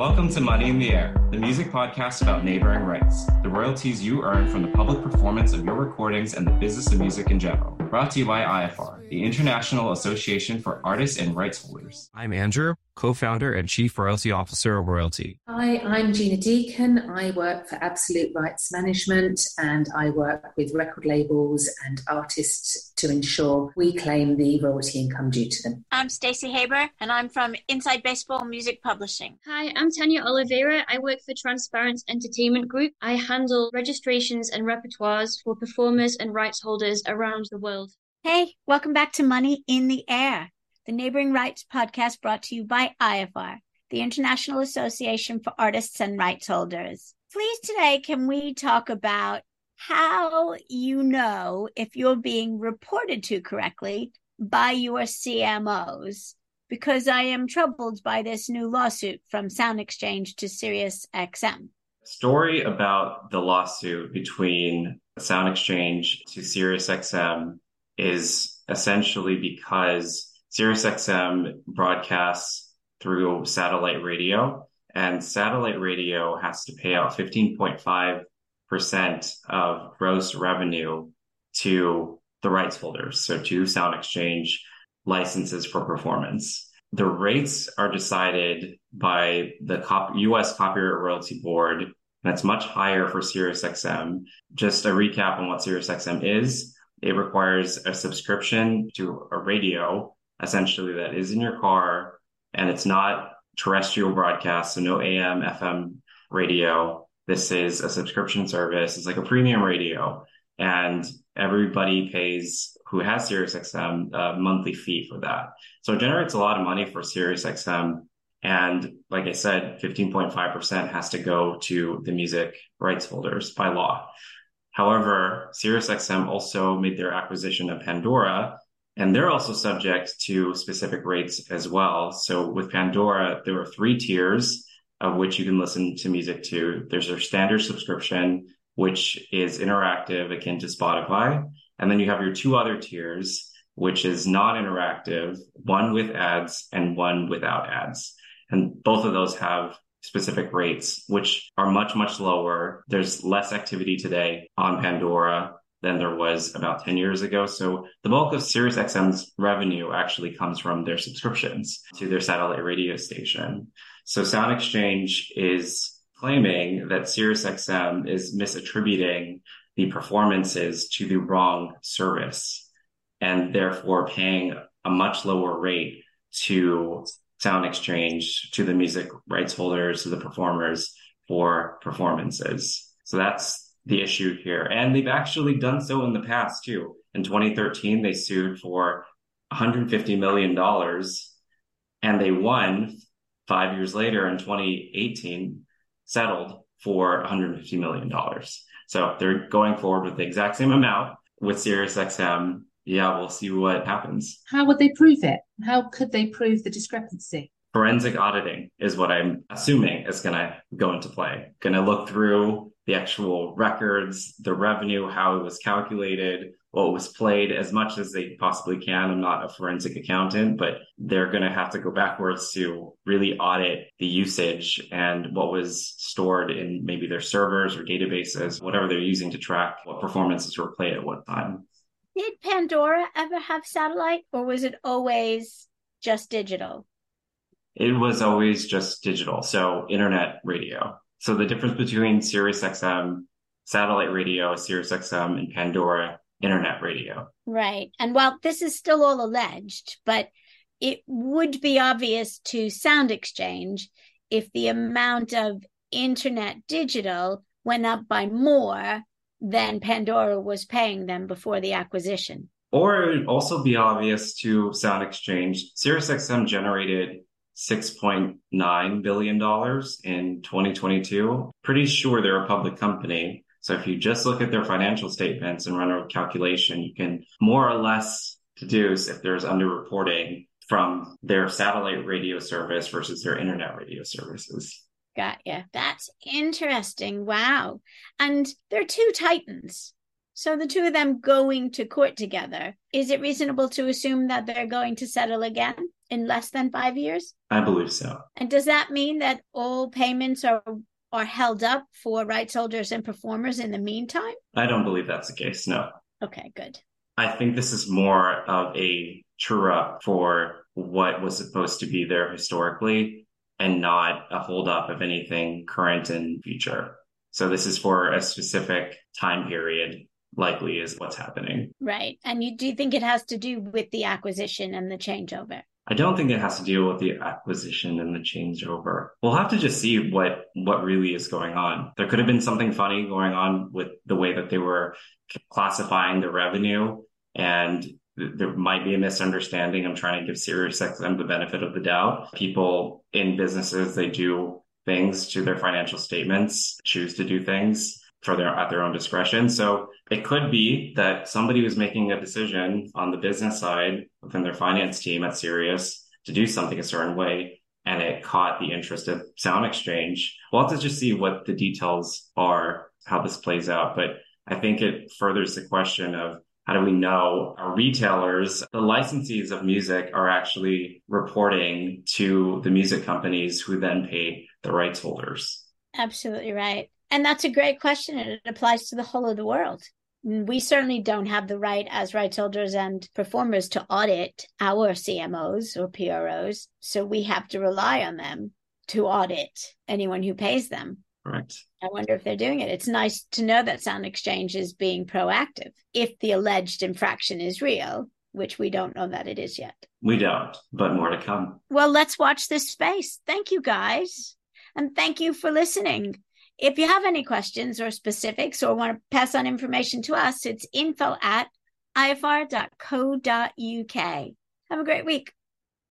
Welcome to Money in the Air, the music podcast about neighboring rights, the royalties you earn from the public performance of your recordings and the business of music in general. Brought to you by IFR, the International Association for Artists and Rights Holders. I'm Andrew, co founder and chief royalty officer of Royalty. Hi, I'm Gina Deacon. I work for Absolute Rights Management and I work with record labels and artists to ensure we claim the royalty income due to them. I'm Stacey Haber and I'm from Inside Baseball Music Publishing. Hi, I'm Tanya Oliveira. I work for Transparent Entertainment Group. I handle registrations and repertoires for performers and rights holders around the world. Hey, welcome back to Money in the Air, the Neighboring Rights podcast brought to you by IFR, the International Association for Artists and Rights Holders. Please, today, can we talk about how you know if you're being reported to correctly by your CMOs? Because I am troubled by this new lawsuit from Sound Exchange to Sirius XM. Story about the lawsuit between Sound Exchange to Sirius XM is essentially because SiriusXM broadcasts through satellite radio, and satellite radio has to pay out 15.5% of gross revenue to the rights holders, so to Sound Exchange licenses for performance. The rates are decided by the Cop- US Copyright Royalty Board, and it's much higher for SiriusXM. Just a recap on what SiriusXM is. It requires a subscription to a radio, essentially, that is in your car, and it's not terrestrial broadcast, so no AM, FM radio. This is a subscription service. It's like a premium radio, and everybody pays who has SiriusXM a monthly fee for that. So it generates a lot of money for SiriusXM. And like I said, 15.5% has to go to the music rights holders by law. However, SiriusXM also made their acquisition of Pandora, and they're also subject to specific rates as well. So with Pandora, there are three tiers of which you can listen to music to. There's their standard subscription, which is interactive akin to Spotify. And then you have your two other tiers, which is not interactive, one with ads and one without ads. And both of those have specific rates, which are much, much lower. There's less activity today on Pandora than there was about 10 years ago. So the bulk of SiriusXM's revenue actually comes from their subscriptions to their satellite radio station. So Sound Exchange is claiming that SiriusXM is misattributing the performances to the wrong service and therefore paying a much lower rate to sound exchange to the music rights holders, to the performers for performances. So that's the issue here. And they've actually done so in the past too. In 2013, they sued for $150 million and they won five years later in 2018, settled for $150 million. So they're going forward with the exact same amount with SiriusXM yeah, we'll see what happens. How would they prove it? How could they prove the discrepancy? Forensic auditing is what I'm assuming is going to go into play. Going to look through the actual records, the revenue, how it was calculated, what was played as much as they possibly can. I'm not a forensic accountant, but they're going to have to go backwards to really audit the usage and what was stored in maybe their servers or databases, whatever they're using to track what performances were played at what time. Did Pandora ever have satellite or was it always just digital? It was always just digital, so internet radio. So the difference between SiriusXM satellite radio, SiriusXM, and Pandora internet radio. Right. And while this is still all alleged, but it would be obvious to Sound Exchange if the amount of internet digital went up by more than Pandora was paying them before the acquisition. Or it would also be obvious to Sound Exchange. SiriusXM generated $6.9 billion in 2022. Pretty sure they're a public company. So if you just look at their financial statements and run a calculation, you can more or less deduce if there's underreporting from their satellite radio service versus their internet radio services. Got you. That's interesting. Wow. And they're two titans. So the two of them going to court together, is it reasonable to assume that they're going to settle again? In less than five years? I believe so. And does that mean that all payments are are held up for rights holders and performers in the meantime? I don't believe that's the case. No. Okay, good. I think this is more of a true up for what was supposed to be there historically and not a hold up of anything current and future. So this is for a specific time period likely is what's happening. Right. And you do you think it has to do with the acquisition and the changeover? I don't think it has to deal with the acquisition and the changeover. We'll have to just see what what really is going on. There could have been something funny going on with the way that they were classifying the revenue and there might be a misunderstanding. I'm trying to give SiriusXM the benefit of the doubt. People in businesses, they do things to their financial statements, choose to do things for their at their own discretion. So it could be that somebody was making a decision on the business side within their finance team at Sirius to do something a certain way and it caught the interest of Sound Exchange. We'll have to just see what the details are, how this plays out. But I think it furthers the question of how do we know our retailers, the licensees of music are actually reporting to the music companies who then pay the rights holders? Absolutely right. And that's a great question. And it applies to the whole of the world. Mm, we certainly don't have the right as rights holders and performers to audit our CMOs or PROs. So we have to rely on them to audit anyone who pays them. Correct. I wonder if they're doing it. It's nice to know that Sound Exchange is being proactive if the alleged infraction is real, which we don't know that it is yet. We don't, but more to come. Well, let's watch this space. Thank you, guys. And thank you for listening. If you have any questions or specifics or want to pass on information to us, it's info at ifr.co.uk. Have a great week.